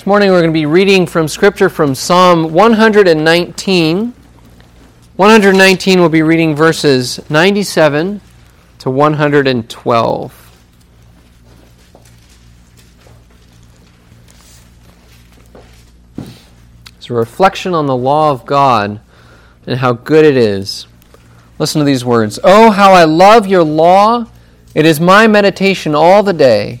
This morning we're going to be reading from Scripture from Psalm 119. 119 We'll be reading verses 97 to 112. It's a reflection on the law of God and how good it is. Listen to these words Oh, how I love your law! It is my meditation all the day.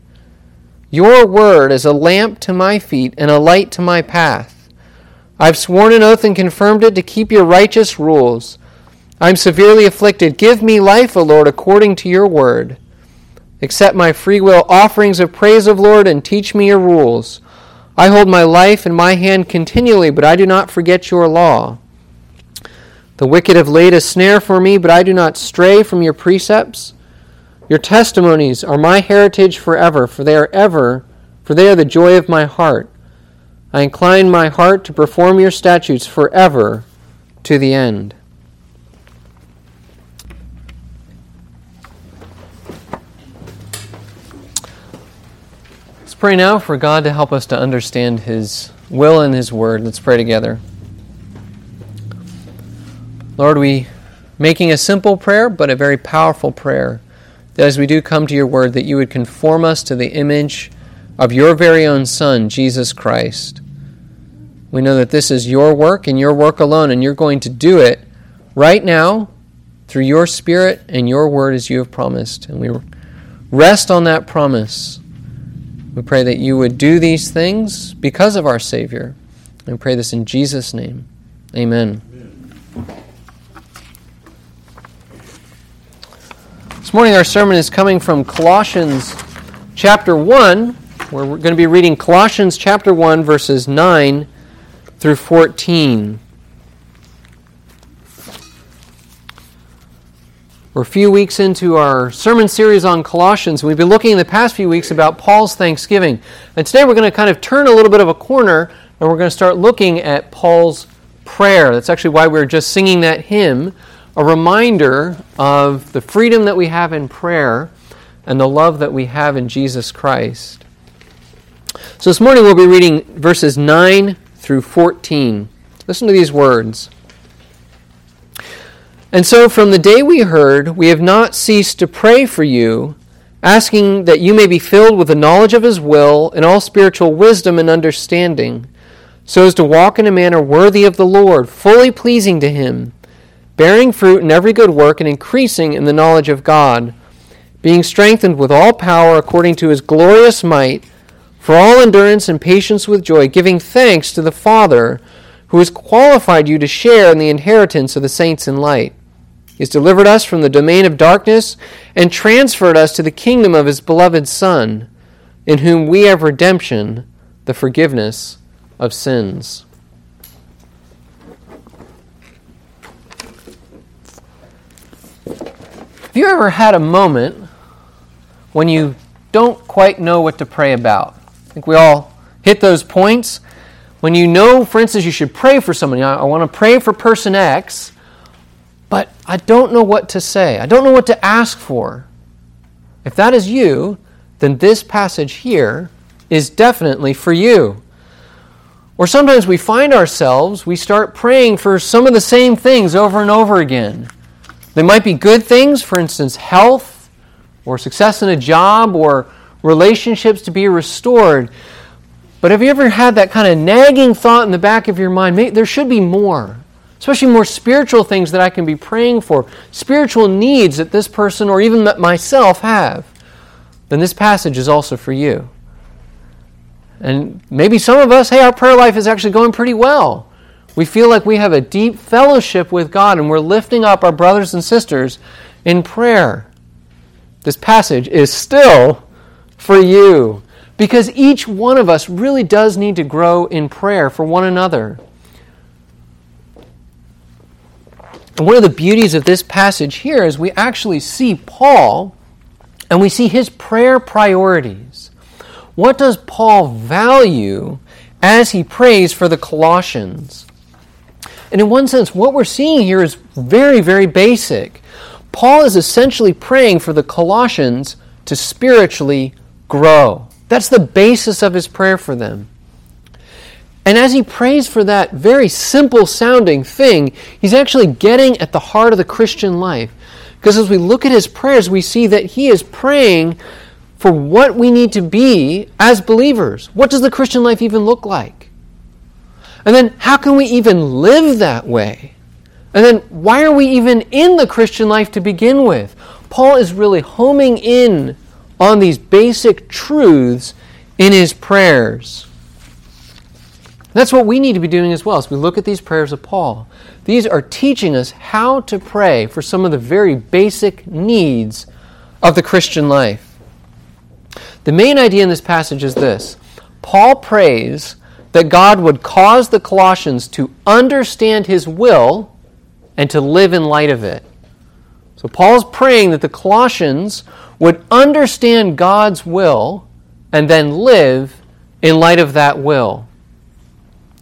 Your word is a lamp to my feet and a light to my path. I've sworn an oath and confirmed it to keep your righteous rules. I'm severely afflicted. Give me life, O Lord, according to your word. Accept my free will offerings of praise, of Lord, and teach me your rules. I hold my life in my hand continually, but I do not forget your law. The wicked have laid a snare for me, but I do not stray from your precepts. Your testimonies are my heritage forever, for they are ever, for they are the joy of my heart. I incline my heart to perform your statutes forever to the end. Let's pray now for God to help us to understand His will and His word. Let's pray together. Lord, we making a simple prayer, but a very powerful prayer that as we do come to your word, that you would conform us to the image of your very own Son, Jesus Christ. We know that this is your work and your work alone, and you're going to do it right now through your Spirit and your word as you have promised. And we rest on that promise. We pray that you would do these things because of our Savior. And pray this in Jesus' name. Amen. This morning, our sermon is coming from Colossians chapter 1, where we're going to be reading Colossians chapter 1, verses 9 through 14. We're a few weeks into our sermon series on Colossians. We've been looking in the past few weeks about Paul's thanksgiving. And today we're going to kind of turn a little bit of a corner and we're going to start looking at Paul's prayer. That's actually why we we're just singing that hymn a reminder of the freedom that we have in prayer and the love that we have in Jesus Christ. So this morning we'll be reading verses 9 through 14. Listen to these words. And so from the day we heard, we have not ceased to pray for you, asking that you may be filled with the knowledge of His will and all spiritual wisdom and understanding, so as to walk in a manner worthy of the Lord, fully pleasing to Him bearing fruit in every good work and increasing in the knowledge of God, being strengthened with all power according to his glorious might, for all endurance and patience with joy, giving thanks to the Father who has qualified you to share in the inheritance of the saints in light. He has delivered us from the domain of darkness and transferred us to the kingdom of his beloved Son, in whom we have redemption, the forgiveness of sins. Have you ever had a moment when you don't quite know what to pray about? I think we all hit those points. When you know, for instance, you should pray for somebody. I, I want to pray for person X, but I don't know what to say. I don't know what to ask for. If that is you, then this passage here is definitely for you. Or sometimes we find ourselves, we start praying for some of the same things over and over again. They might be good things, for instance, health or success in a job or relationships to be restored. But have you ever had that kind of nagging thought in the back of your mind? Maybe there should be more, especially more spiritual things that I can be praying for, spiritual needs that this person or even that myself have. Then this passage is also for you. And maybe some of us, hey, our prayer life is actually going pretty well. We feel like we have a deep fellowship with God and we're lifting up our brothers and sisters in prayer. This passage is still for you. because each one of us really does need to grow in prayer for one another. And one of the beauties of this passage here is we actually see Paul and we see his prayer priorities. What does Paul value as he prays for the Colossians? And in one sense, what we're seeing here is very, very basic. Paul is essentially praying for the Colossians to spiritually grow. That's the basis of his prayer for them. And as he prays for that very simple sounding thing, he's actually getting at the heart of the Christian life. Because as we look at his prayers, we see that he is praying for what we need to be as believers. What does the Christian life even look like? And then how can we even live that way? And then why are we even in the Christian life to begin with? Paul is really homing in on these basic truths in his prayers. That's what we need to be doing as well as we look at these prayers of Paul. These are teaching us how to pray for some of the very basic needs of the Christian life. The main idea in this passage is this Paul prays that God would cause the Colossians to understand his will and to live in light of it. So Paul's praying that the Colossians would understand God's will and then live in light of that will.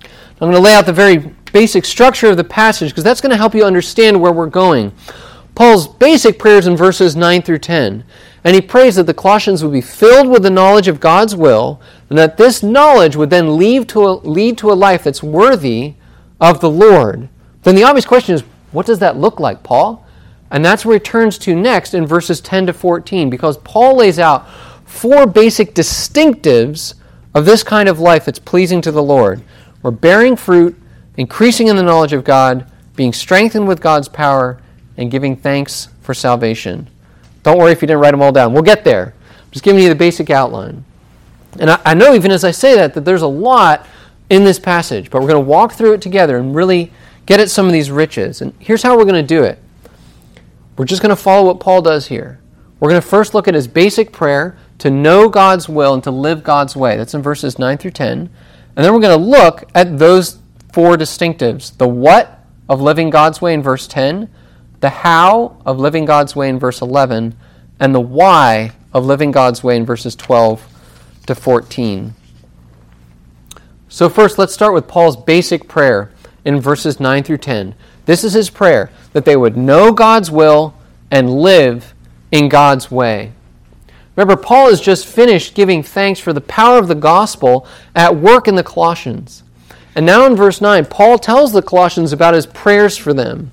I'm going to lay out the very basic structure of the passage because that's going to help you understand where we're going. Paul's basic prayers in verses 9 through 10. And he prays that the Colossians would be filled with the knowledge of God's will, and that this knowledge would then lead to a, lead to a life that's worthy of the Lord. Then the obvious question is what does that look like, Paul? And that's where he turns to next in verses 10 to 14, because Paul lays out four basic distinctives of this kind of life that's pleasing to the Lord. We're bearing fruit, increasing in the knowledge of God, being strengthened with God's power, and giving thanks for salvation. Don't worry if you didn't write them all down. We'll get there. I'm just giving you the basic outline. And I, I know even as I say that, that there's a lot in this passage, but we're going to walk through it together and really get at some of these riches. And here's how we're going to do it. We're just going to follow what Paul does here. We're going to first look at his basic prayer to know God's will and to live God's way. That's in verses 9 through 10. And then we're going to look at those four distinctives the what of living God's way in verse 10, the how of living God's way in verse 11, and the why of living God's way in verses 12 to 14. So, first, let's start with Paul's basic prayer in verses 9 through 10. This is his prayer that they would know God's will and live in God's way. Remember, Paul has just finished giving thanks for the power of the gospel at work in the Colossians. And now in verse 9, Paul tells the Colossians about his prayers for them.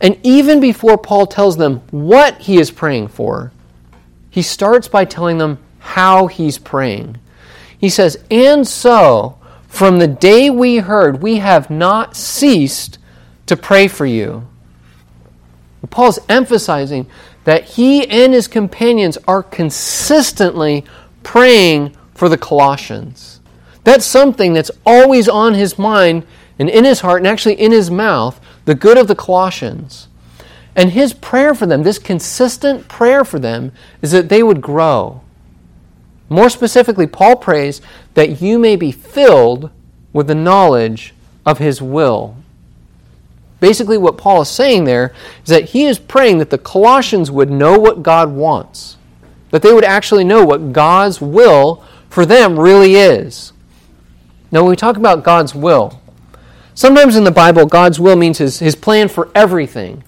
And even before Paul tells them what he is praying for, he starts by telling them how he's praying. He says, And so, from the day we heard, we have not ceased to pray for you. Paul's emphasizing that he and his companions are consistently praying for the Colossians. That's something that's always on his mind and in his heart and actually in his mouth the good of the Colossians. And his prayer for them, this consistent prayer for them, is that they would grow. More specifically, Paul prays that you may be filled with the knowledge of his will. Basically, what Paul is saying there is that he is praying that the Colossians would know what God wants, that they would actually know what God's will for them really is. Now, when we talk about God's will, sometimes in the Bible, God's will means his, his plan for everything.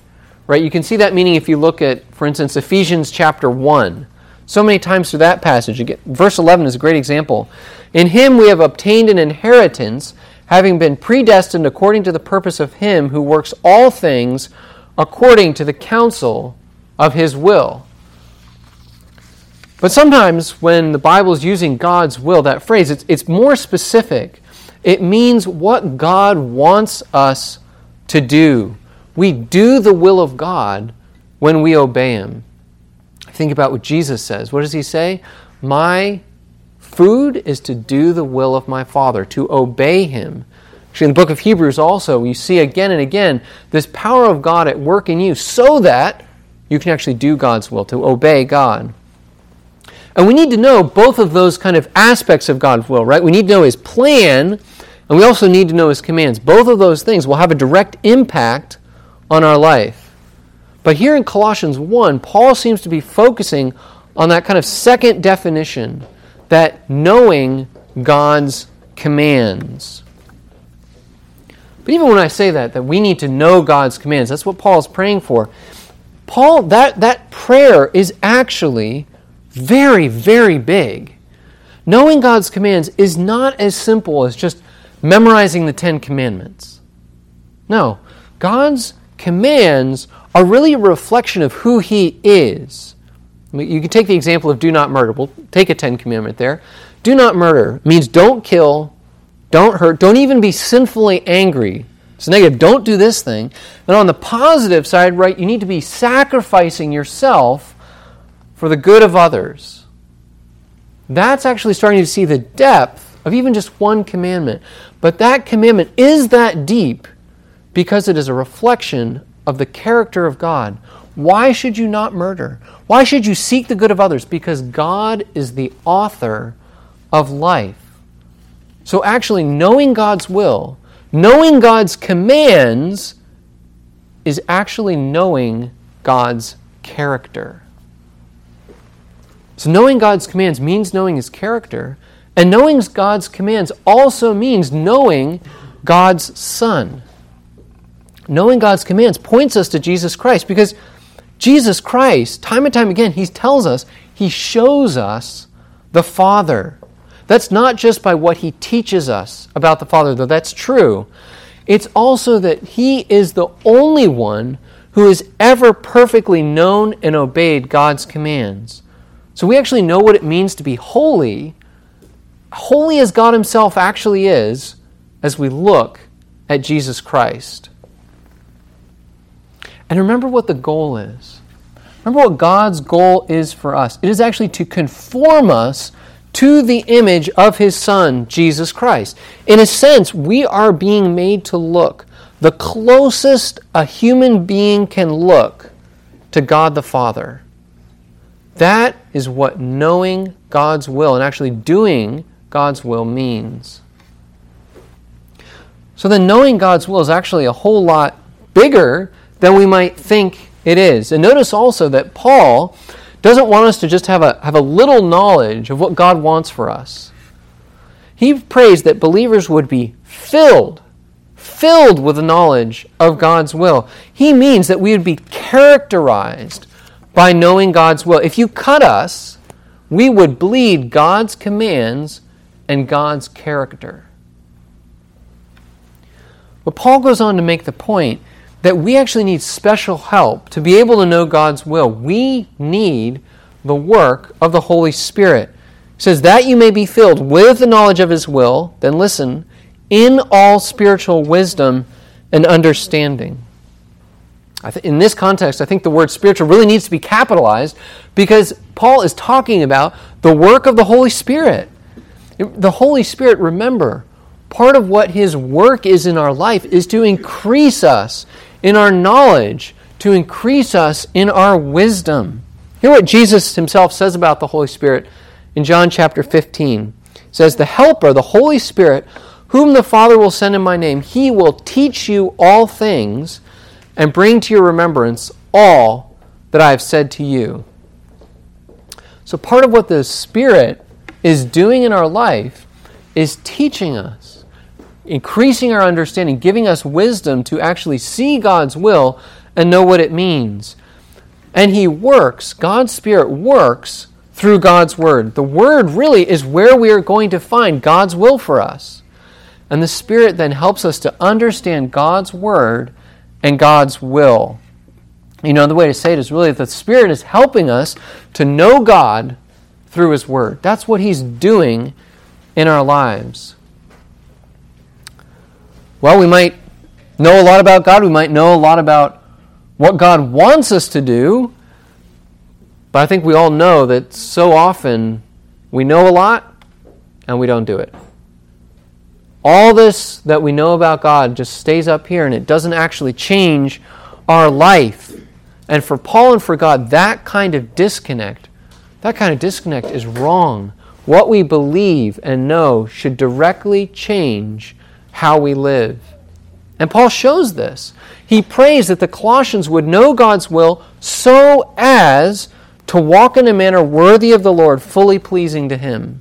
Right? You can see that meaning if you look at, for instance, Ephesians chapter 1. So many times through that passage. Again, verse 11 is a great example. In him we have obtained an inheritance having been predestined according to the purpose of Him who works all things according to the counsel of His will. But sometimes when the Bible is using God's will, that phrase, it's, it's more specific. It means what God wants us to do. We do the will of God when we obey Him. Think about what Jesus says. What does He say? My Food is to do the will of my Father, to obey Him. Actually, in the book of Hebrews, also, you see again and again this power of God at work in you so that you can actually do God's will, to obey God. And we need to know both of those kind of aspects of God's will, right? We need to know His plan, and we also need to know His commands. Both of those things will have a direct impact on our life. But here in Colossians 1, Paul seems to be focusing on that kind of second definition that knowing God's commands. But even when I say that, that we need to know God's commands, that's what Paul is praying for. Paul, that, that prayer is actually very, very big. Knowing God's commands is not as simple as just memorizing the Ten Commandments. No, God's commands are really a reflection of who He is. You can take the example of do not murder. We'll take a Ten Commandment there. Do not murder means don't kill, don't hurt, don't even be sinfully angry. It's negative. Don't do this thing. And on the positive side, right, you need to be sacrificing yourself for the good of others. That's actually starting to see the depth of even just one commandment. But that commandment is that deep because it is a reflection of the character of God. Why should you not murder? Why should you seek the good of others? Because God is the author of life. So, actually, knowing God's will, knowing God's commands, is actually knowing God's character. So, knowing God's commands means knowing His character, and knowing God's commands also means knowing God's Son. Knowing God's commands points us to Jesus Christ because Jesus Christ, time and time again, He tells us, He shows us the Father. That's not just by what he teaches us about the Father, though that's true. It's also that he is the only one who has ever perfectly known and obeyed God's commands. So we actually know what it means to be holy, holy as God himself actually is, as we look at Jesus Christ. And remember what the goal is. Remember what God's goal is for us. It is actually to conform us to the image of his Son, Jesus Christ. In a sense, we are being made to look the closest a human being can look to God the Father. That is what knowing God's will and actually doing God's will means. So then, knowing God's will is actually a whole lot bigger than we might think it is. And notice also that Paul doesn't want us to just have a, have a little knowledge of what God wants for us. He prays that believers would be filled, filled with the knowledge of God's will. He means that we would be characterized by knowing God's will. If you cut us, we would bleed God's commands and God's character. But Paul goes on to make the point that we actually need special help to be able to know God's will. We need the work of the Holy Spirit. It says that you may be filled with the knowledge of his will, then listen, in all spiritual wisdom and understanding. Th- in this context, I think the word spiritual really needs to be capitalized because Paul is talking about the work of the Holy Spirit. The Holy Spirit, remember, part of what his work is in our life is to increase us in our knowledge, to increase us in our wisdom. Hear what Jesus himself says about the Holy Spirit in John chapter 15. It says, The Helper, the Holy Spirit, whom the Father will send in my name, he will teach you all things and bring to your remembrance all that I have said to you. So, part of what the Spirit is doing in our life is teaching us increasing our understanding, giving us wisdom to actually see God's will and know what it means. And He works, God's Spirit works through God's Word. The Word really is where we are going to find God's will for us. And the Spirit then helps us to understand God's Word and God's will. You know, the way to say it is really the Spirit is helping us to know God through His Word. That's what He's doing in our lives. Well, we might know a lot about God, we might know a lot about what God wants us to do, but I think we all know that so often we know a lot and we don't do it. All this that we know about God just stays up here and it doesn't actually change our life. And for Paul and for God, that kind of disconnect That kind of disconnect is wrong. What we believe and know should directly change how we live. And Paul shows this. He prays that the Colossians would know God's will so as to walk in a manner worthy of the Lord, fully pleasing to Him.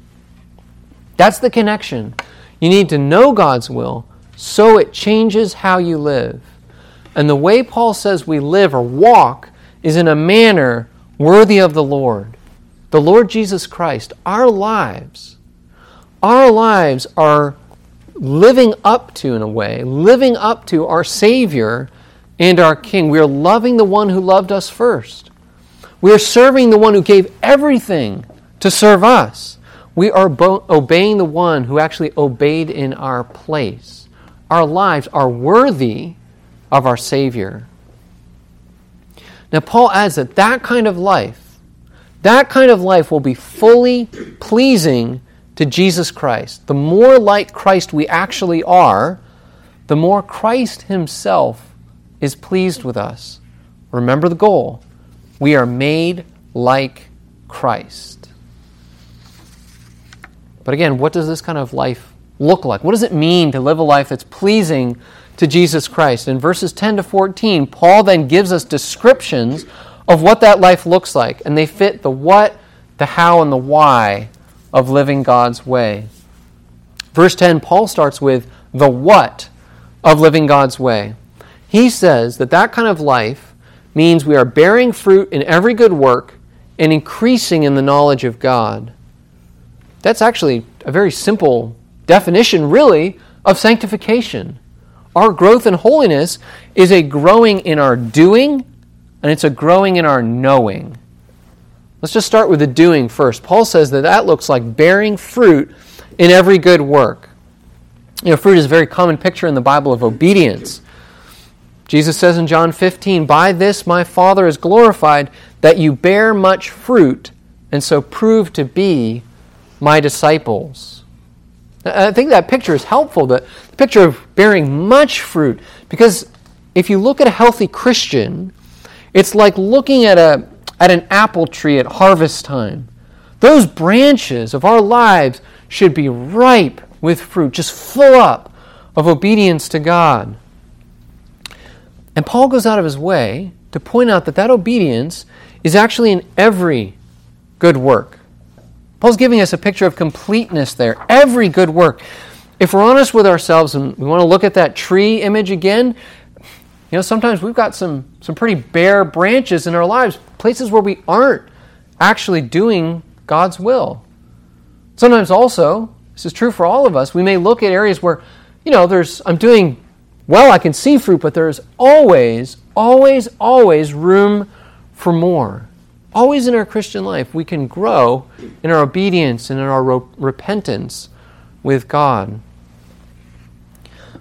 That's the connection. You need to know God's will so it changes how you live. And the way Paul says we live or walk is in a manner worthy of the Lord the Lord Jesus Christ, our lives, our lives are living up to, in a way, living up to our Savior and our King. We are loving the one who loved us first. We are serving the one who gave everything to serve us. We are bo- obeying the one who actually obeyed in our place. Our lives are worthy of our Savior. Now, Paul adds that that kind of life that kind of life will be fully pleasing to Jesus Christ. The more like Christ we actually are, the more Christ Himself is pleased with us. Remember the goal we are made like Christ. But again, what does this kind of life look like? What does it mean to live a life that's pleasing to Jesus Christ? In verses 10 to 14, Paul then gives us descriptions of what that life looks like, and they fit the what, the how, and the why of living God's way. Verse 10, Paul starts with the what of living God's way. He says that that kind of life means we are bearing fruit in every good work and increasing in the knowledge of God. That's actually a very simple definition, really, of sanctification. Our growth in holiness is a growing in our doing and it's a growing in our knowing. Let's just start with the doing first. Paul says that that looks like bearing fruit in every good work. You know, fruit is a very common picture in the Bible of obedience. Jesus says in John 15, By this my Father is glorified, that you bear much fruit, and so prove to be my disciples. I think that picture is helpful, the picture of bearing much fruit, because if you look at a healthy Christian, it's like looking at, a, at an apple tree at harvest time. Those branches of our lives should be ripe with fruit, just full up of obedience to God. And Paul goes out of his way to point out that that obedience is actually in every good work. Paul's giving us a picture of completeness there. Every good work. If we're honest with ourselves and we want to look at that tree image again, you know, sometimes we've got some, some pretty bare branches in our lives, places where we aren't actually doing God's will. Sometimes also, this is true for all of us, we may look at areas where, you know, there's I'm doing well, I can see fruit, but there's always, always, always room for more. Always in our Christian life, we can grow in our obedience and in our repentance with God.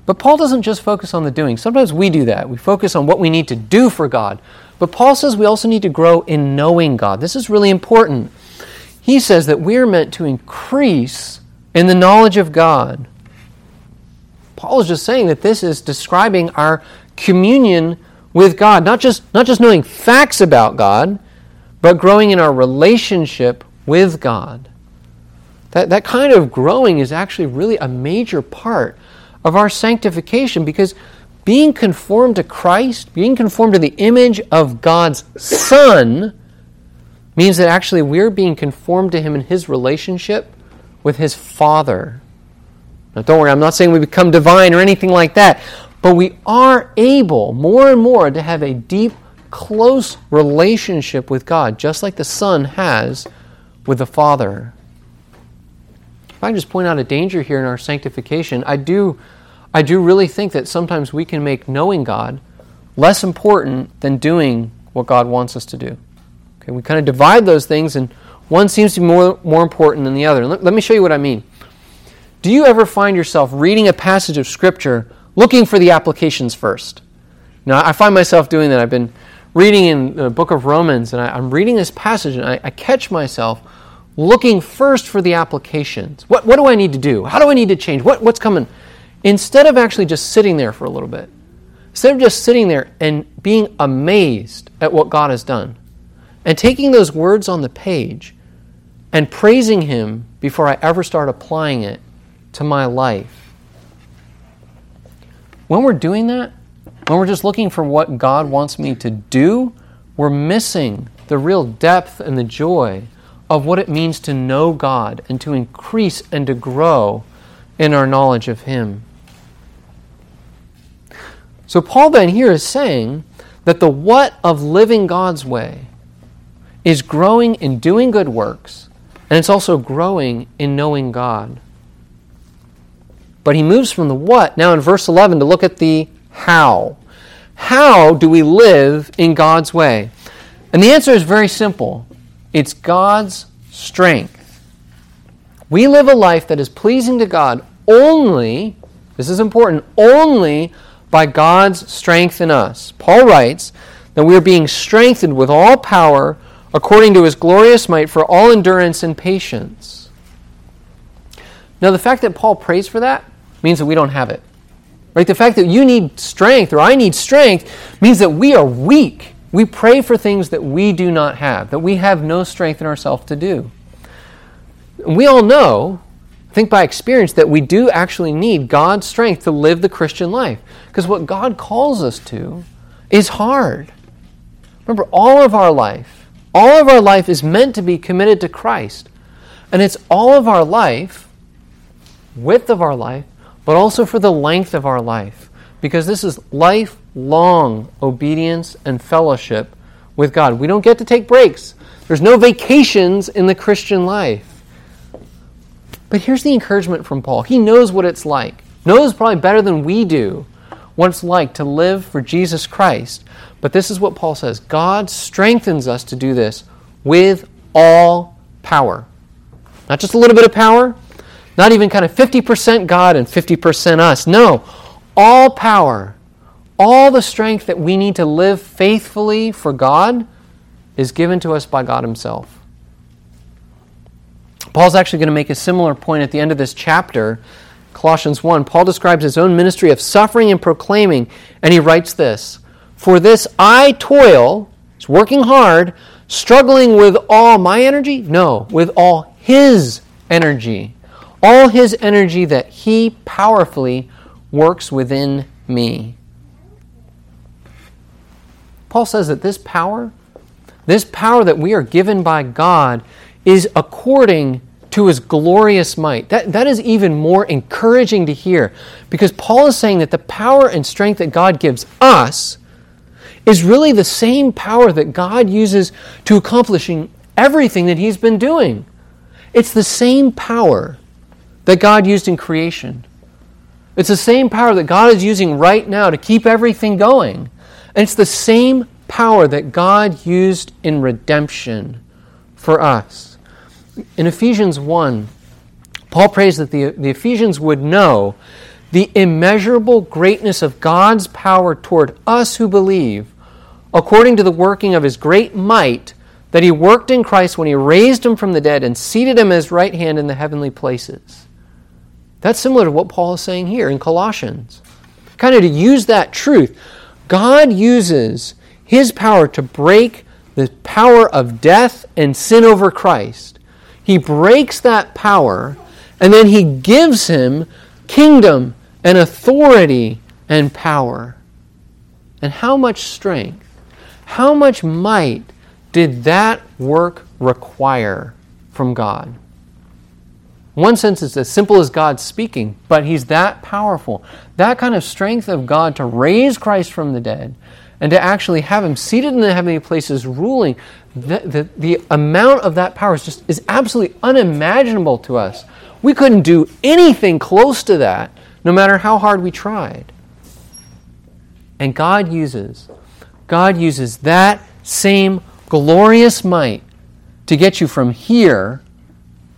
But Paul doesn't just focus on the doing. Sometimes we do that. We focus on what we need to do for God. But Paul says we also need to grow in knowing God. This is really important. He says that we are meant to increase in the knowledge of God. Paul is just saying that this is describing our communion with God, not just, not just knowing facts about God, but growing in our relationship with God. That, that kind of growing is actually really a major part of our sanctification because being conformed to Christ, being conformed to the image of God's Son, means that actually we're being conformed to Him in His relationship with His Father. Now, don't worry, I'm not saying we become divine or anything like that, but we are able more and more to have a deep, close relationship with God, just like the Son has with the Father. If I can just point out a danger here in our sanctification, I do I do really think that sometimes we can make knowing God less important than doing what God wants us to do. Okay, we kind of divide those things, and one seems to be more, more important than the other. Let, let me show you what I mean. Do you ever find yourself reading a passage of Scripture looking for the applications first? Now, I find myself doing that. I've been reading in the book of Romans, and I, am reading this passage, and I, I catch myself looking first for the applications. What, what do I need to do? How do I need to change? What, what's coming? Instead of actually just sitting there for a little bit, instead of just sitting there and being amazed at what God has done, and taking those words on the page, and praising Him before I ever start applying it to my life. When we're doing that, when we're just looking for what God wants me to do, we're missing the real depth and the joy of what it means to know God and to increase and to grow in our knowledge of Him. So, Paul then here is saying that the what of living God's way is growing in doing good works, and it's also growing in knowing God. But he moves from the what now in verse 11 to look at the how. How do we live in God's way? And the answer is very simple it's God's strength. We live a life that is pleasing to God only, this is important, only by God's strength in us. Paul writes that we are being strengthened with all power according to his glorious might for all endurance and patience. Now, the fact that Paul prays for that means that we don't have it. Right? The fact that you need strength or I need strength means that we are weak. We pray for things that we do not have, that we have no strength in ourselves to do. we all know, I think by experience, that we do actually need God's strength to live the Christian life. Because what God calls us to is hard. Remember, all of our life, all of our life is meant to be committed to Christ. And it's all of our life, width of our life, but also for the length of our life. Because this is lifelong obedience and fellowship with God. We don't get to take breaks, there's no vacations in the Christian life. But here's the encouragement from Paul. He knows what it's like, knows probably better than we do what it's like to live for Jesus Christ. But this is what Paul says God strengthens us to do this with all power. Not just a little bit of power, not even kind of 50% God and 50% us. No, all power, all the strength that we need to live faithfully for God is given to us by God Himself. Paul's actually going to make a similar point at the end of this chapter. Colossians 1, Paul describes his own ministry of suffering and proclaiming, and he writes this For this I toil, he's working hard, struggling with all my energy? No, with all his energy all his energy that he powerfully works within me. Paul says that this power, this power that we are given by God, is according to his glorious might. That, that is even more encouraging to hear because Paul is saying that the power and strength that God gives us is really the same power that God uses to accomplishing everything that he's been doing. It's the same power that God used in creation. It's the same power that God is using right now to keep everything going. And it's the same power that God used in redemption for us. In Ephesians 1, Paul prays that the, the Ephesians would know the immeasurable greatness of God's power toward us who believe, according to the working of his great might that he worked in Christ when he raised him from the dead and seated him at his right hand in the heavenly places. That's similar to what Paul is saying here in Colossians. Kind of to use that truth. God uses his power to break the power of death and sin over Christ. He breaks that power and then he gives him kingdom and authority and power. And how much strength, how much might did that work require from God? One sense, it's as simple as God speaking, but He's that powerful. That kind of strength of God to raise Christ from the dead and to actually have Him seated in the heavenly places ruling, the, the, the amount of that power is just is absolutely unimaginable to us. We couldn't do anything close to that, no matter how hard we tried. And God uses, God uses that same glorious might to get you from here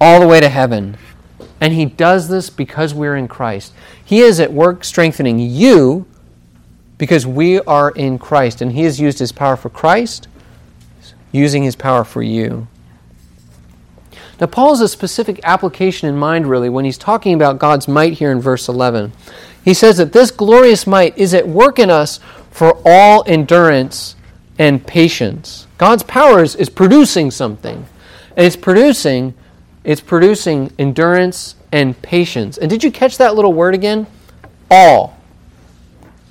all the way to heaven. And He does this because we're in Christ. He is at work strengthening you because we are in Christ. And He has used His power for Christ, using His power for you. Now, Paul has a specific application in mind, really, when he's talking about God's might here in verse 11. He says that this glorious might is at work in us for all endurance and patience. God's power is, is producing something. And it's producing it's producing endurance and patience. And did you catch that little word again? All.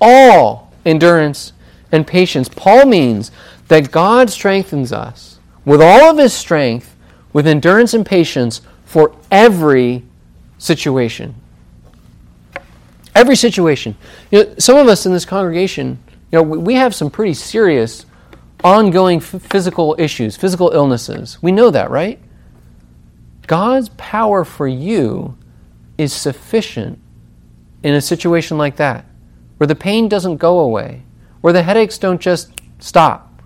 All endurance and patience. Paul means that God strengthens us with all of his strength, with endurance and patience for every situation. Every situation. You know, some of us in this congregation, you know, we have some pretty serious ongoing physical issues, physical illnesses. We know that, right? God's power for you is sufficient in a situation like that, where the pain doesn't go away, where the headaches don't just stop,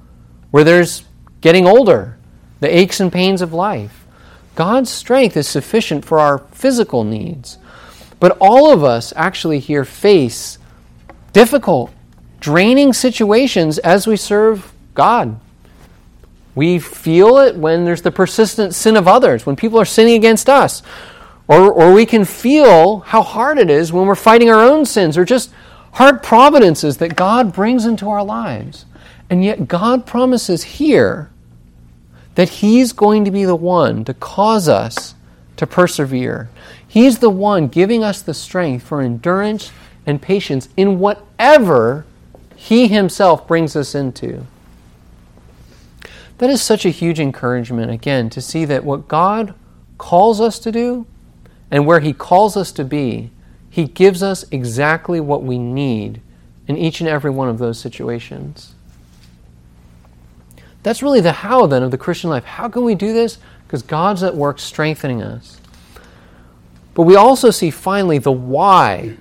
where there's getting older, the aches and pains of life. God's strength is sufficient for our physical needs. But all of us actually here face difficult, draining situations as we serve God. We feel it when there's the persistent sin of others, when people are sinning against us. Or, or we can feel how hard it is when we're fighting our own sins, or just hard providences that God brings into our lives. And yet, God promises here that He's going to be the one to cause us to persevere. He's the one giving us the strength for endurance and patience in whatever He Himself brings us into. That is such a huge encouragement, again, to see that what God calls us to do and where He calls us to be, He gives us exactly what we need in each and every one of those situations. That's really the how then of the Christian life. How can we do this? Because God's at work strengthening us. But we also see finally the why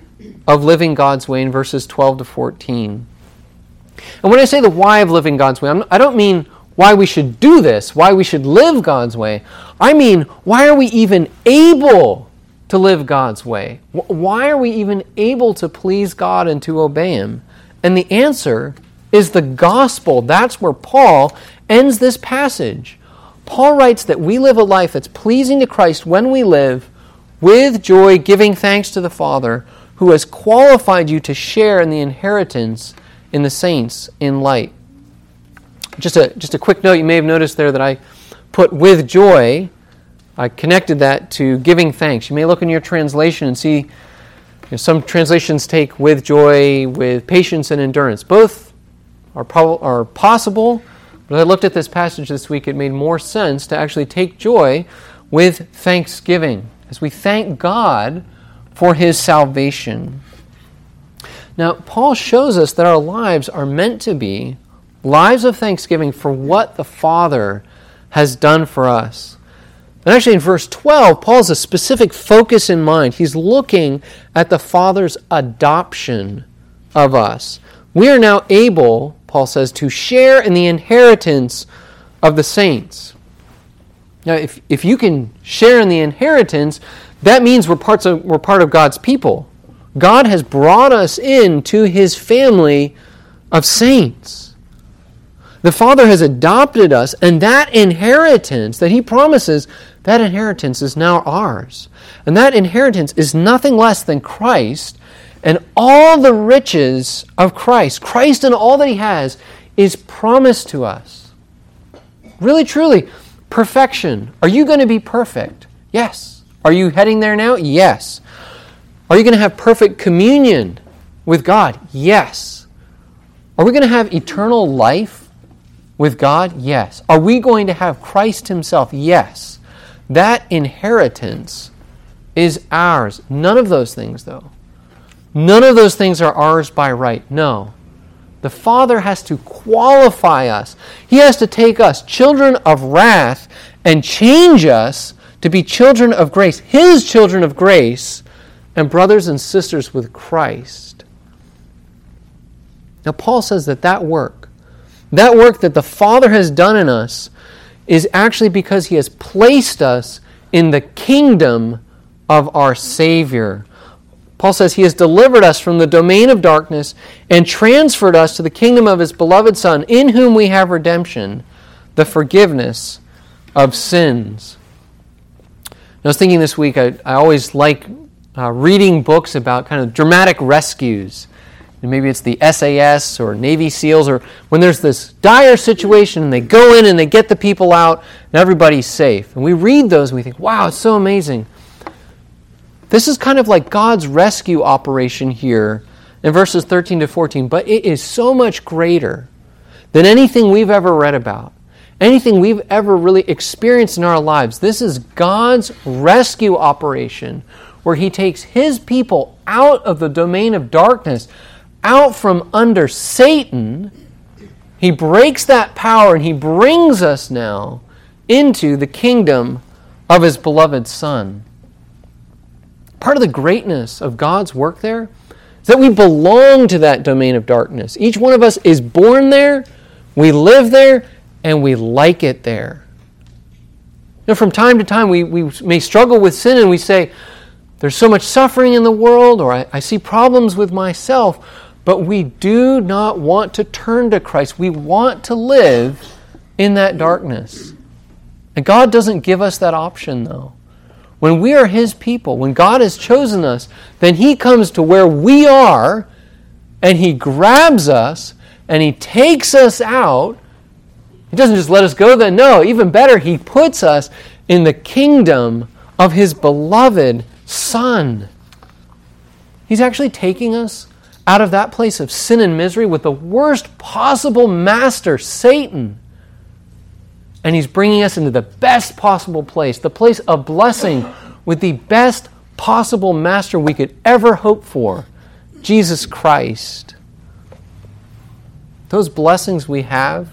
of living God's way in verses 12 to 14. And when I say the why of living God's way, I don't mean why we should do this, why we should live God's way. I mean, why are we even able to live God's way? Why are we even able to please God and to obey Him? And the answer is the gospel. That's where Paul ends this passage. Paul writes that we live a life that's pleasing to Christ when we live with joy, giving thanks to the Father who has qualified you to share in the inheritance in the saints in light. Just a, just a quick note, you may have noticed there that I put with joy. I connected that to giving thanks. You may look in your translation and see you know, some translations take with joy, with patience and endurance. Both are, prob- are possible, but I looked at this passage this week, it made more sense to actually take joy with thanksgiving as we thank God for his salvation. Now, Paul shows us that our lives are meant to be lives of thanksgiving for what the Father has done for us. And actually, in verse 12, Paul has a specific focus in mind. He's looking at the Father's adoption of us. We are now able, Paul says, to share in the inheritance of the saints. Now, if, if you can share in the inheritance, that means we're, parts of, we're part of God's people. God has brought us into his family of saints. The Father has adopted us, and that inheritance that He promises, that inheritance is now ours. And that inheritance is nothing less than Christ and all the riches of Christ. Christ and all that He has is promised to us. Really, truly, perfection. Are you going to be perfect? Yes. Are you heading there now? Yes. Are you going to have perfect communion with God? Yes. Are we going to have eternal life? With God? Yes. Are we going to have Christ Himself? Yes. That inheritance is ours. None of those things, though. None of those things are ours by right. No. The Father has to qualify us. He has to take us, children of wrath, and change us to be children of grace, His children of grace, and brothers and sisters with Christ. Now, Paul says that that work, that work that the Father has done in us is actually because He has placed us in the kingdom of our Savior. Paul says He has delivered us from the domain of darkness and transferred us to the kingdom of His beloved Son, in whom we have redemption, the forgiveness of sins. I was thinking this week, I, I always like uh, reading books about kind of dramatic rescues and maybe it's the SAS or Navy SEALs, or when there's this dire situation and they go in and they get the people out and everybody's safe. And we read those and we think, wow, it's so amazing. This is kind of like God's rescue operation here in verses 13 to 14, but it is so much greater than anything we've ever read about, anything we've ever really experienced in our lives. This is God's rescue operation where He takes His people out of the domain of darkness, out from under Satan. He breaks that power and He brings us now into the kingdom of His beloved Son. Part of the greatness of God's work there is that we belong to that domain of darkness. Each one of us is born there, we live there, and we like it there. You know, from time to time, we, we may struggle with sin and we say, There's so much suffering in the world, or I, I see problems with myself. But we do not want to turn to Christ. We want to live in that darkness. And God doesn't give us that option, though. When we are His people, when God has chosen us, then He comes to where we are and He grabs us and He takes us out. He doesn't just let us go then. No, even better, He puts us in the kingdom of His beloved Son. He's actually taking us out of that place of sin and misery with the worst possible master, Satan and He's bringing us into the best possible place, the place of blessing with the best possible master we could ever hope for Jesus Christ. Those blessings we have,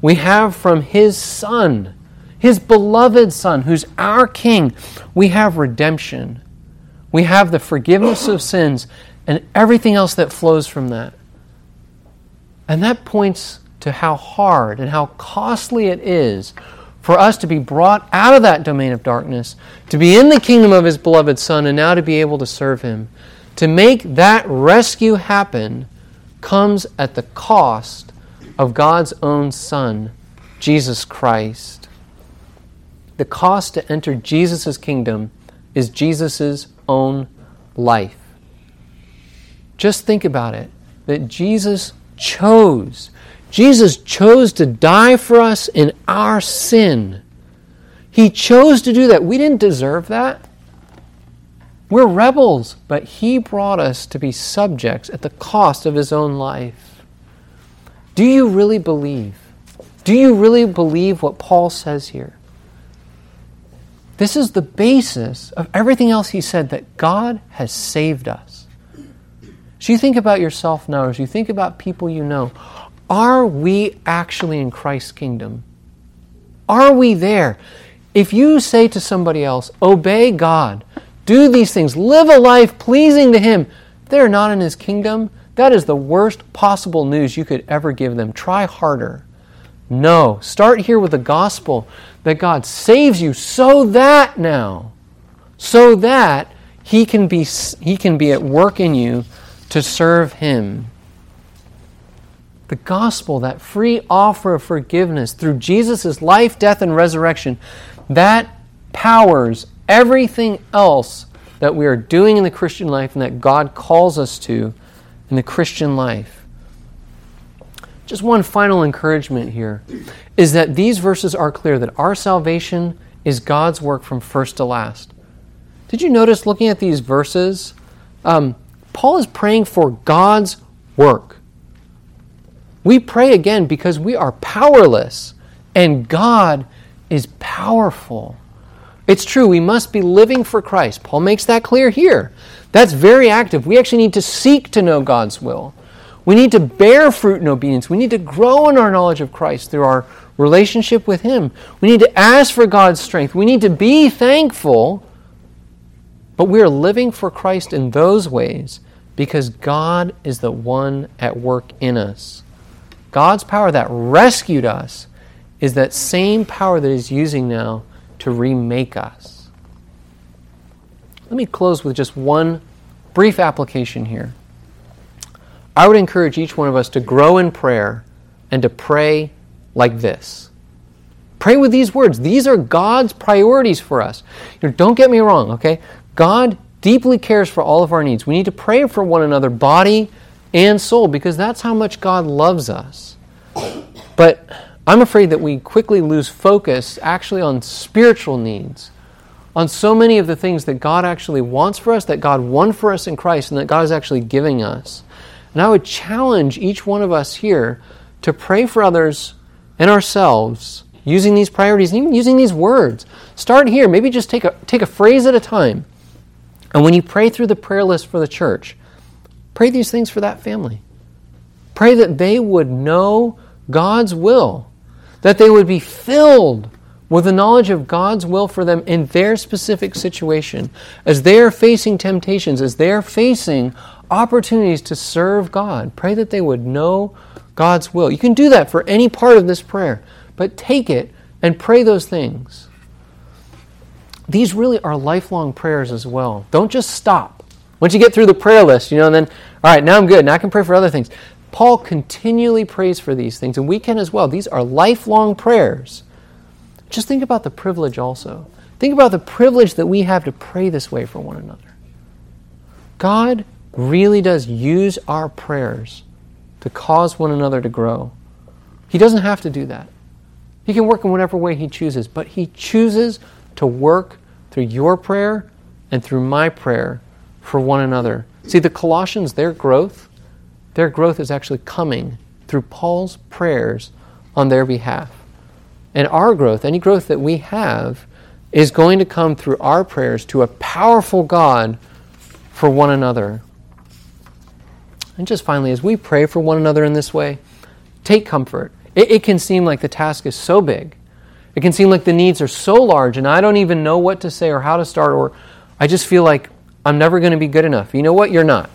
we have from His Son, His beloved Son, who's our King. We have redemption, we have the forgiveness of sins, and everything else that flows from that. And that points to how hard and how costly it is for us to be brought out of that domain of darkness, to be in the kingdom of His beloved Son, and now to be able to serve Him. To make that rescue happen comes at the cost of God's own Son, Jesus Christ. The cost to enter Jesus' kingdom is Jesus' own life. Just think about it that Jesus chose Jesus chose to die for us in our sin. He chose to do that. We didn't deserve that. We're rebels, but He brought us to be subjects at the cost of His own life. Do you really believe? Do you really believe what Paul says here? This is the basis of everything else he said that God has saved us. As you think about yourself now, as you think about people you know, are we actually in Christ's kingdom? Are we there? If you say to somebody else, obey God, do these things, live a life pleasing to Him, they're not in His kingdom, that is the worst possible news you could ever give them. Try harder. No, start here with the gospel that God saves you so that now, so that He can be, he can be at work in you to serve Him the gospel, that free offer of forgiveness through Jesus' life, death, and resurrection, that powers everything else that we are doing in the Christian life and that God calls us to in the Christian life. Just one final encouragement here is that these verses are clear that our salvation is God's work from first to last. Did you notice looking at these verses? Um, Paul is praying for God's work. We pray again because we are powerless and God is powerful. It's true, we must be living for Christ. Paul makes that clear here. That's very active. We actually need to seek to know God's will. We need to bear fruit in obedience. We need to grow in our knowledge of Christ through our relationship with Him. We need to ask for God's strength. We need to be thankful. But we are living for Christ in those ways because God is the one at work in us. God's power that rescued us is that same power that He's using now to remake us. Let me close with just one brief application here. I would encourage each one of us to grow in prayer and to pray like this. Pray with these words. These are God's priorities for us. You know, don't get me wrong, okay? God deeply cares for all of our needs. We need to pray for one another, body and soul because that's how much God loves us. But I'm afraid that we quickly lose focus actually on spiritual needs, on so many of the things that God actually wants for us, that God won for us in Christ, and that God is actually giving us. And I would challenge each one of us here to pray for others and ourselves using these priorities and even using these words. Start here. Maybe just take a, take a phrase at a time. And when you pray through the prayer list for the church, pray these things for that family. Pray that they would know God's will, that they would be filled with the knowledge of God's will for them in their specific situation, as they are facing temptations, as they are facing opportunities to serve God. Pray that they would know God's will. You can do that for any part of this prayer, but take it and pray those things. These really are lifelong prayers as well. Don't just stop. Once you get through the prayer list, you know, and then, all right, now I'm good. Now I can pray for other things. Paul continually prays for these things, and we can as well. These are lifelong prayers. Just think about the privilege also. Think about the privilege that we have to pray this way for one another. God really does use our prayers to cause one another to grow. He doesn't have to do that. He can work in whatever way He chooses, but He chooses to work through your prayer and through my prayer for one another. See, the Colossians, their growth, their growth is actually coming through Paul's prayers on their behalf. And our growth, any growth that we have, is going to come through our prayers to a powerful God for one another. And just finally, as we pray for one another in this way, take comfort. It, it, can seem like the task is so big. It can seem like the needs are so large, and I don't even know what to say or how to start, or I just feel like I'm never going to be good enough. You know what? You're not.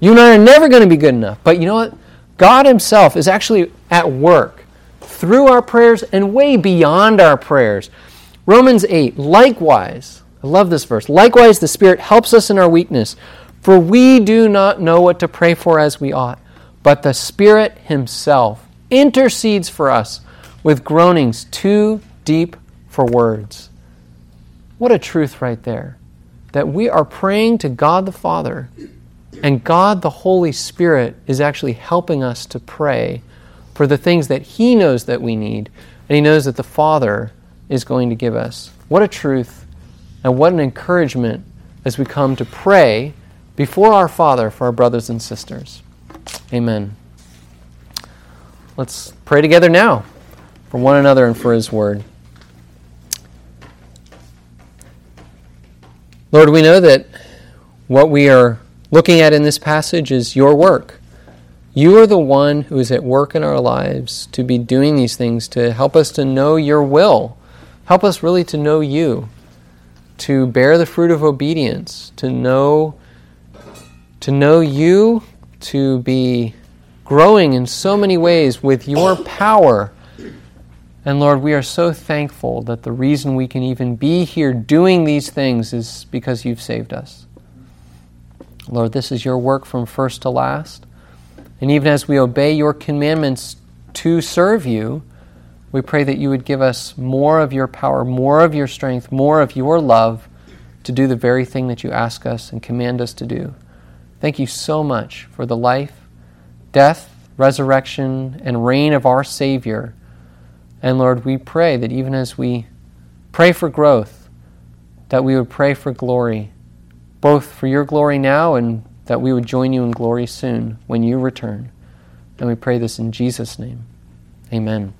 You and I are never going to be good enough. But you know what? God Himself is actually at work through our prayers and way beyond our prayers. Romans 8, likewise, I love this verse. Likewise, the Spirit helps us in our weakness. For we do not know what to pray for as we ought, but the Spirit Himself intercedes for us with groanings too deep for words. What a truth right there. That we are praying to God the Father, and God the Holy Spirit is actually helping us to pray for the things that He knows that we need, and He knows that the Father is going to give us. What a truth, and what an encouragement as we come to pray before our Father for our brothers and sisters. Amen. Let's pray together now for one another and for His Word. Lord, we know that what we are looking at in this passage is your work. You are the one who is at work in our lives to be doing these things to help us to know your will. Help us really to know you, to bear the fruit of obedience, to know to know you, to be growing in so many ways with your power. And Lord, we are so thankful that the reason we can even be here doing these things is because you've saved us. Lord, this is your work from first to last. And even as we obey your commandments to serve you, we pray that you would give us more of your power, more of your strength, more of your love to do the very thing that you ask us and command us to do. Thank you so much for the life, death, resurrection, and reign of our Savior. And Lord, we pray that even as we pray for growth, that we would pray for glory, both for your glory now and that we would join you in glory soon when you return. And we pray this in Jesus' name. Amen.